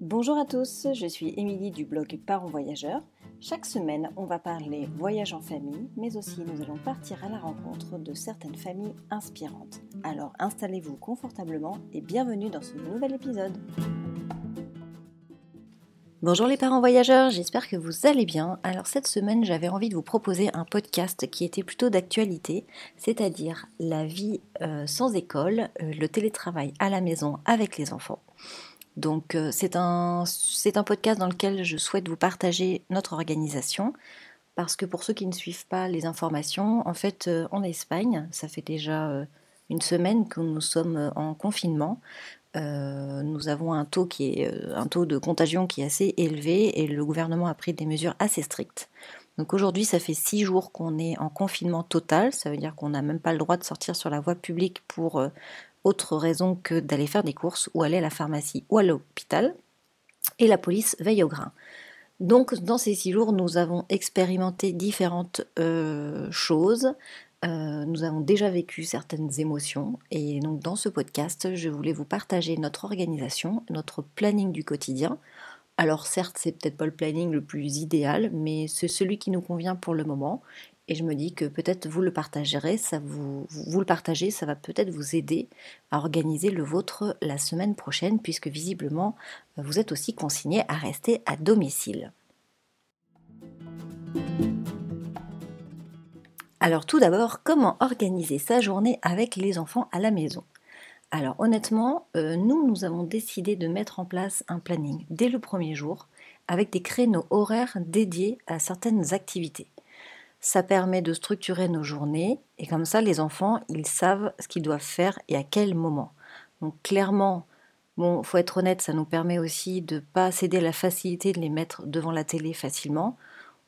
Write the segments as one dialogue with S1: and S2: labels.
S1: Bonjour à tous, je suis Émilie du blog Parents Voyageurs. Chaque semaine, on va parler voyage en famille, mais aussi nous allons partir à la rencontre de certaines familles inspirantes. Alors installez-vous confortablement et bienvenue dans ce nouvel épisode. Bonjour les parents voyageurs, j'espère que vous allez bien. Alors cette semaine j'avais envie de vous proposer un podcast qui était plutôt d'actualité, c'est-à-dire la vie euh, sans école, euh, le télétravail à la maison avec les enfants. Donc euh, c'est un, un podcast dans lequel je souhaite vous partager notre organisation, parce que pour ceux qui ne suivent pas les informations, en fait en Espagne, ça fait déjà une semaine que nous sommes en confinement. Euh, nous avons un taux, qui est, euh, un taux de contagion qui est assez élevé et le gouvernement a pris des mesures assez strictes. Donc aujourd'hui, ça fait six jours qu'on est en confinement total. Ça veut dire qu'on n'a même pas le droit de sortir sur la voie publique pour euh, autre raison que d'aller faire des courses ou aller à la pharmacie ou à l'hôpital. Et la police veille au grain. Donc dans ces six jours, nous avons expérimenté différentes choses. Euh, nous avons déjà vécu certaines émotions et donc dans ce podcast, je voulais vous partager notre organisation, notre planning du quotidien. Alors certes, c'est peut-être pas le planning le plus idéal, mais c'est celui qui nous convient pour le moment. Et je me dis que peut-être vous le partagerez, ça vous, le partagez, ça va peut-être vous aider à organiser le vôtre la semaine prochaine, puisque visiblement vous êtes aussi consigné à rester à domicile. Alors tout d'abord, comment organiser sa journée avec les enfants à la maison? Alors honnêtement, euh, nous, nous avons décidé de mettre en place un planning dès le premier jour avec des créneaux horaires dédiés à certaines activités. Ça permet de structurer nos journées et comme ça les enfants, ils savent ce qu'ils doivent faire et à quel moment. Donc clairement, bon, faut être honnête, ça nous permet aussi de ne pas céder à la facilité de les mettre devant la télé facilement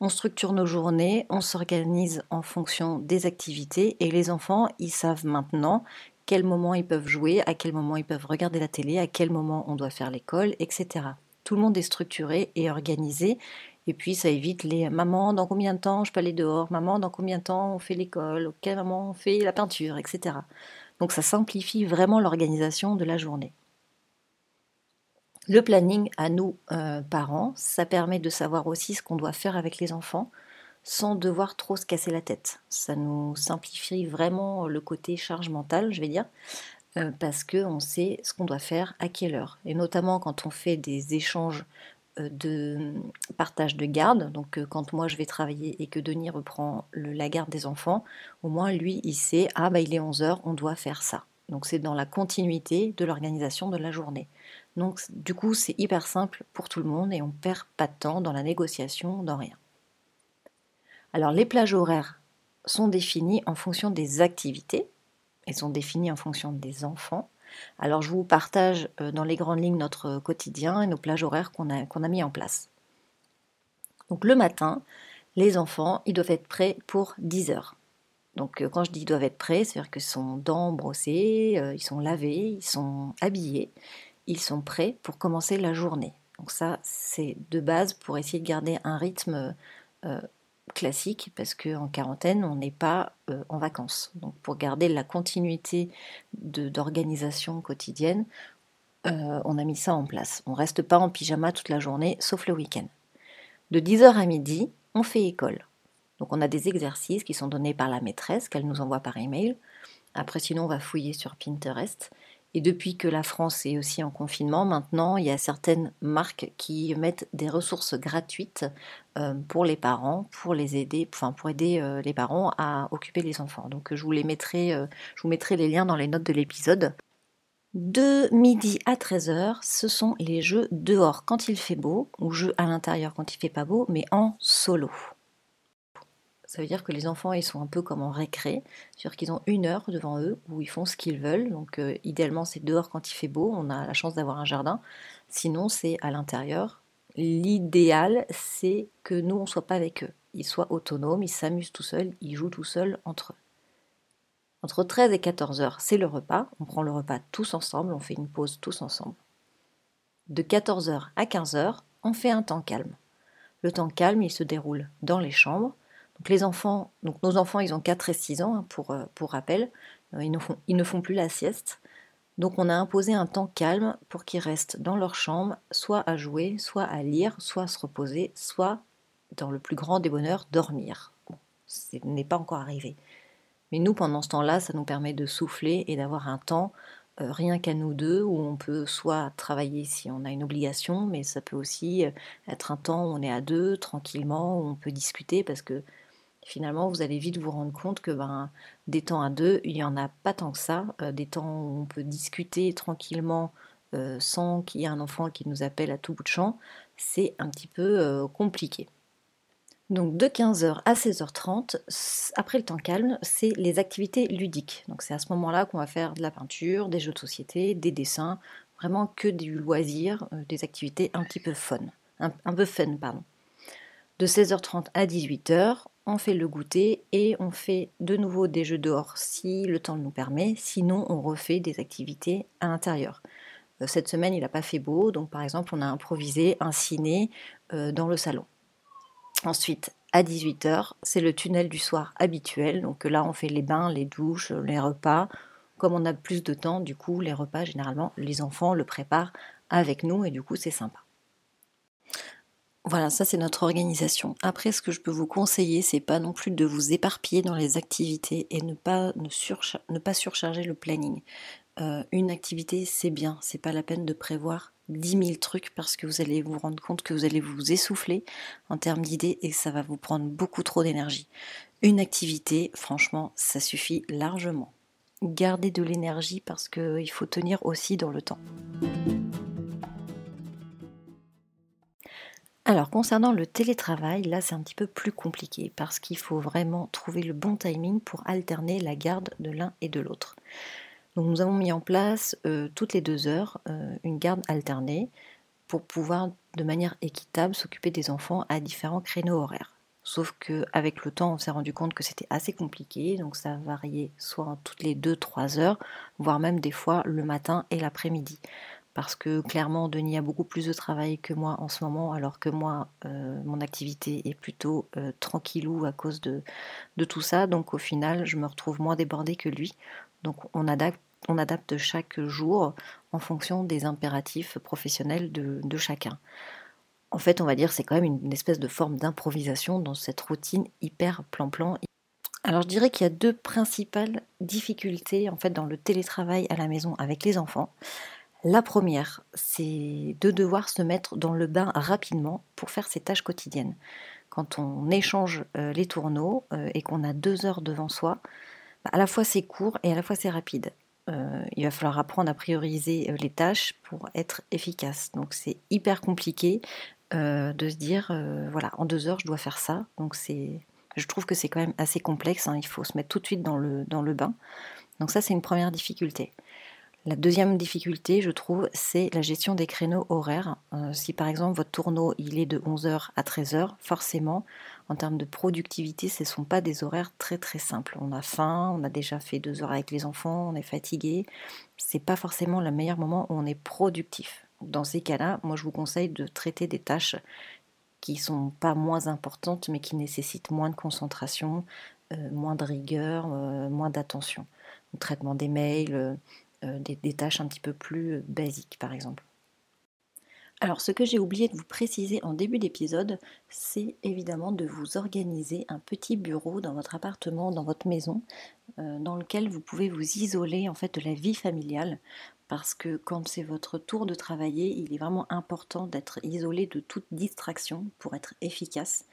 S1: on structure nos journées, on s'organise en fonction des activités et les enfants, ils savent maintenant quel moment ils peuvent jouer, à quel moment ils peuvent regarder la télé, à quel moment on doit faire l'école, etc. Tout le monde est structuré et organisé et puis ça évite les maman dans combien de temps je peux aller dehors, maman dans combien de temps on fait l'école, ok maman on fait la peinture, etc. Donc ça simplifie vraiment l'organisation de la journée. Le planning à nous, euh, parents, ça permet de savoir aussi ce qu'on doit faire avec les enfants sans devoir trop se casser la tête. Ça nous simplifie vraiment le côté charge mentale, je vais dire, euh, parce qu'on sait ce qu'on doit faire à quelle heure. Et notamment quand on fait des échanges de partage de garde, donc quand moi je vais travailler et que Denis reprend la garde des enfants, au moins lui il sait, ah bah il est 11h, on doit faire ça. Donc c'est dans la continuité de l'organisation de la journée. Donc du coup, c'est hyper simple pour tout le monde et on perd pas de temps dans la négociation, dans rien. Alors les plages horaires sont définies en fonction des activités et sont définies en fonction des enfants. Alors je vous partage euh, dans les grandes lignes notre quotidien et nos plages horaires qu'on a, mis en place. Donc le matin, les enfants, ils doivent être prêts pour 10 heures. Donc euh, quand je dis ils doivent être prêts, c'est-à-dire qu'ils sont dents brossées, euh, ils sont lavés, ils sont habillés ils sont prêts pour commencer la journée. Donc ça, c'est de base pour essayer de garder un rythme euh, classique, parce qu'en quarantaine, on n'est pas euh, en vacances. Donc pour garder la continuité d'organisation quotidienne, euh, on a mis ça en place. On ne reste pas en pyjama toute la journée, sauf le week-end. De 10h à midi, on fait école. Donc on a des exercices qui sont donnés par la maîtresse, qu'elle nous envoie par email. Après, sinon, on va fouiller sur Pinterest. Et depuis que la France est aussi en confinement, maintenant, il y a certaines marques qui mettent des ressources gratuites euh, pour les parents, pour les aider, enfin pour aider euh, les parents à occuper les enfants. Donc je vous les mettrai, euh, je vous mettrai les liens dans les notes de l'épisode. De midi à 13h, ce sont les jeux dehors quand il fait beau, ou jeux à l'intérieur quand il fait pas beau, mais en solo. Ça veut dire que les enfants, ils sont un peu comme en récré, c'est-à-dire qu'ils ont une heure devant eux où ils font ce qu'ils veulent. Donc euh, idéalement, c'est dehors quand il fait beau, on a la chance d'avoir un jardin. Sinon, c'est à l'intérieur. L'idéal, c'est que nous, on ne soit pas avec eux. Ils soient autonomes, ils s'amusent tout seuls, ils jouent tout seuls entre eux. Entre 13 et 14 heures, c'est le repas. On prend le repas tous ensemble, on fait une pause tous ensemble. De 14 heures à 15 heures, on fait un temps calme. Le temps calme, il se déroule dans les chambres les enfants, donc nos enfants, ils ont 4 et 6 ans, hein, pour, euh, pour rappel, euh, ils ne, font, plus la sieste. Donc on a imposé un temps calme pour qu'ils restent dans leur chambre, soit à jouer, soit à lire, soit à se reposer, soit, dans le plus grand des bonheurs, dormir. ce n'est pas encore arrivé. Mais nous, pendant ce temps-là, ça nous permet de souffler et d'avoir un temps euh, rien qu'à nous deux, où on peut soit travailler si on a une obligation, mais ça peut aussi être un temps où on est à deux, tranquillement, où on peut discuter, parce que finalement, vous allez vite vous rendre compte que ben, des temps à deux, il n'y en a pas tant que ça. Euh, des temps où on peut discuter tranquillement sans qu'il y ait un enfant qui nous appelle à tout bout de champ, c'est un petit peu compliqué. Donc de 15h à 16h30, après le temps calme, c'est les activités ludiques. Donc c'est à ce moment-là qu'on va faire de la peinture, des jeux de société, des dessins, vraiment que du loisir, euh, des activités un petit peu fun, un, peu fun pardon. De 16h30 à 18h, on fait le goûter et on fait de nouveau des jeux dehors si le temps le nous permet, sinon on refait des activités à l'intérieur. Euh, cette semaine, il n'a pas fait beau, donc par exemple, on a improvisé un ciné euh, dans le salon. Ensuite, à 18h, c'est le tunnel du soir habituel. Donc là, on fait les bains, les douches, les repas. Comme on a plus de temps, du coup, les repas, généralement, les enfants le préparent avec nous et du coup, c'est sympa. Voilà, ça c'est notre organisation. Après, ce que je peux vous conseiller, c'est pas non plus de vous éparpiller dans les activités et ne pas, surcharger le planning. Euh, une activité, c'est bien, c'est pas la peine de prévoir 10 000 trucs parce que vous allez vous rendre compte que vous allez vous essouffler en termes d'idées et ça va vous prendre beaucoup trop d'énergie. Une activité, franchement, ça suffit largement. Gardez de l'énergie parce qu'il faut tenir aussi dans le temps. Alors concernant le télétravail, là c'est un petit peu plus compliqué parce qu'il faut vraiment trouver le bon timing pour alterner la garde de l'un et de l'autre. Donc nous avons mis en place euh, toutes les deux heures euh, une garde alternée pour pouvoir de manière équitable s'occuper des enfants à différents créneaux horaires. Sauf qu'avec le temps, on s'est rendu compte que c'était assez compliqué, donc ça variait soit toutes les 2-3 heures, voire même des fois le matin et l'après-midi. Parce que clairement, Denis a beaucoup plus de travail que moi en ce moment, alors que moi, euh, mon activité est plutôt tranquillou à cause de, de tout ça. Donc au final, je me retrouve moins débordée que lui. Donc on adapte, on adapte chaque jour en fonction des impératifs professionnels de, chacun. En fait, on va dire c'est quand même une, espèce de forme d'improvisation dans cette routine hyper plan-plan. Alors je dirais qu'il y a deux principales difficultés en fait dans le télétravail à la maison avec les enfants. La première, c'est de devoir se mettre dans le bain rapidement pour faire ses tâches quotidiennes. Quand on échange euh, les tourneaux euh, et qu'on a deux heures devant soi, à la fois c'est court et à la fois c'est rapide. Euh, il va falloir apprendre à prioriser les tâches pour être efficace. Donc c'est hyper compliqué de se dire, voilà, en deux heures je dois faire ça. Donc je trouve que c'est quand même assez complexe. Hein. Il faut se mettre tout de suite dans le bain. Donc ça c'est une première difficulté. La deuxième difficulté, je trouve, c'est la gestion des créneaux horaires. Euh, si par exemple votre tourneau il est de 11h à 13h, forcément, en termes de productivité, ce ne sont pas des horaires très très simples. On a faim, on a déjà fait deux heures avec les enfants, on est fatigué. C'est pas forcément le meilleur moment où on est productif. Dans ces cas-là, moi je vous conseille de traiter des tâches qui sont pas moins importantes, mais qui nécessitent moins de concentration, euh, moins de rigueur, euh, moins d'attention. Traitement des mails euh, des, tâches un petit peu plus euh, basiques par exemple. Alors ce que j'ai oublié de vous préciser en début d'épisode, c'est évidemment de vous organiser un petit bureau dans votre appartement, dans votre maison, euh, dans lequel vous pouvez vous isoler en fait de la vie familiale, parce que quand c'est votre tour de travailler, il est vraiment important d'être isolé de toute distraction pour être efficace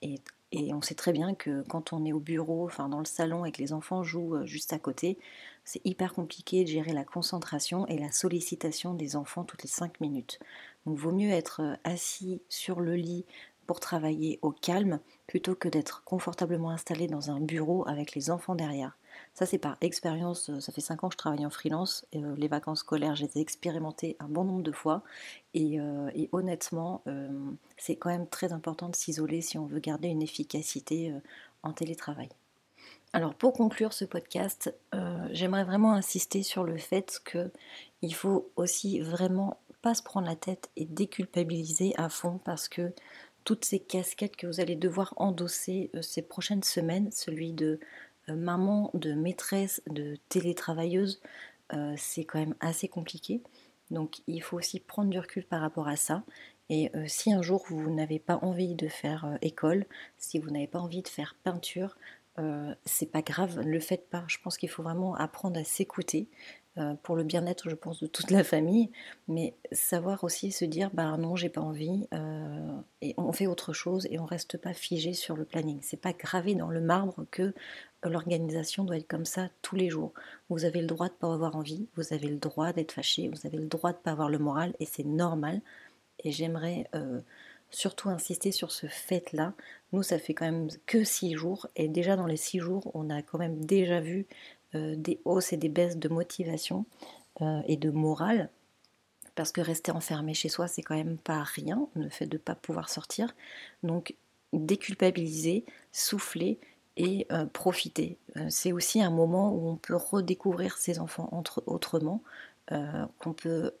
S1: et et on sait très bien que quand on est au bureau, enfin dans le salon et que les enfants jouent juste à côté, c'est hyper compliqué de gérer la concentration et la sollicitation des enfants toutes les 5 minutes. Donc vaut mieux être euh, assis sur le lit pour travailler au calme plutôt que d'être confortablement installé dans un bureau avec les enfants derrière. Ça, c'est par expérience. Euh, ça fait 5 ans que je travaille en freelance. Euh, les vacances scolaires, j'ai expérimenté un bon nombre de fois. Et, honnêtement, c'est quand même très important de s'isoler si on veut garder une efficacité en télétravail. Alors pour conclure ce podcast, j'aimerais vraiment insister sur le fait qu'il faut aussi vraiment pas se prendre la tête et déculpabiliser à fond parce que toutes ces casquettes que vous allez devoir endosser ces prochaines semaines, celui de euh, maman, de maîtresse, de télétravailleuse, c'est quand même assez compliqué. Donc il faut aussi prendre du recul par rapport à ça. Et si un jour vous n'avez pas envie de faire école, si vous n'avez pas envie de faire peinture, c'est pas grave, ne le faites pas. Je pense qu'il faut vraiment apprendre à s'écouter, euh, pour le bien-être, je pense, de toute la famille, mais savoir aussi se dire, bah non, j'ai pas envie, euh, et on fait autre chose et on reste pas figé sur le planning. C'est pas gravé dans le marbre que l'organisation doit être comme ça tous les jours. Vous avez le droit de pas avoir envie, vous avez le droit d'être fâché, vous avez le droit de pas avoir le moral, et c'est normal. Et j'aimerais euh, surtout insister sur ce fait-là. Nous, ça fait quand même que six jours, et déjà dans les six jours, on a quand même déjà vu euh, des hausses et des baisses de motivation euh, et de morale. Parce que rester enfermé chez soi, c'est quand même pas rien, le fait de ne pas pouvoir sortir. Donc, déculpabiliser, souffler et euh, profiter. c'est aussi un moment où on peut redécouvrir ses enfants entre, autrement, qu'on peut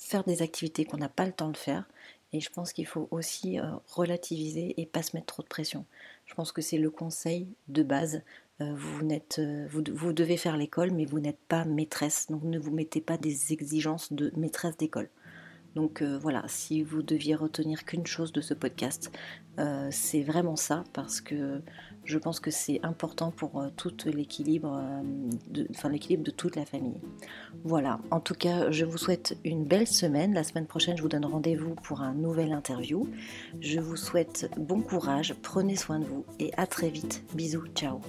S1: faire des activités qu'on n'a pas le temps de faire. Et je pense qu'il faut aussi relativiser et pas se mettre trop de pression. Je pense que c'est le conseil de base euh, vous, euh, vous, vous, devez faire l'école, mais vous n'êtes pas maîtresse. Donc ne vous mettez pas des exigences de maîtresse d'école. Donc euh, voilà, si vous deviez retenir qu'une chose de ce podcast, c'est vraiment ça, parce que je pense que c'est important pour tout l'équilibre, l'équilibre de toute la famille. Voilà, en tout cas, je vous souhaite une belle semaine. La semaine prochaine, je vous donne rendez-vous pour un nouvel interview. Je vous souhaite bon courage, prenez soin de vous et à très vite. Bisous, ciao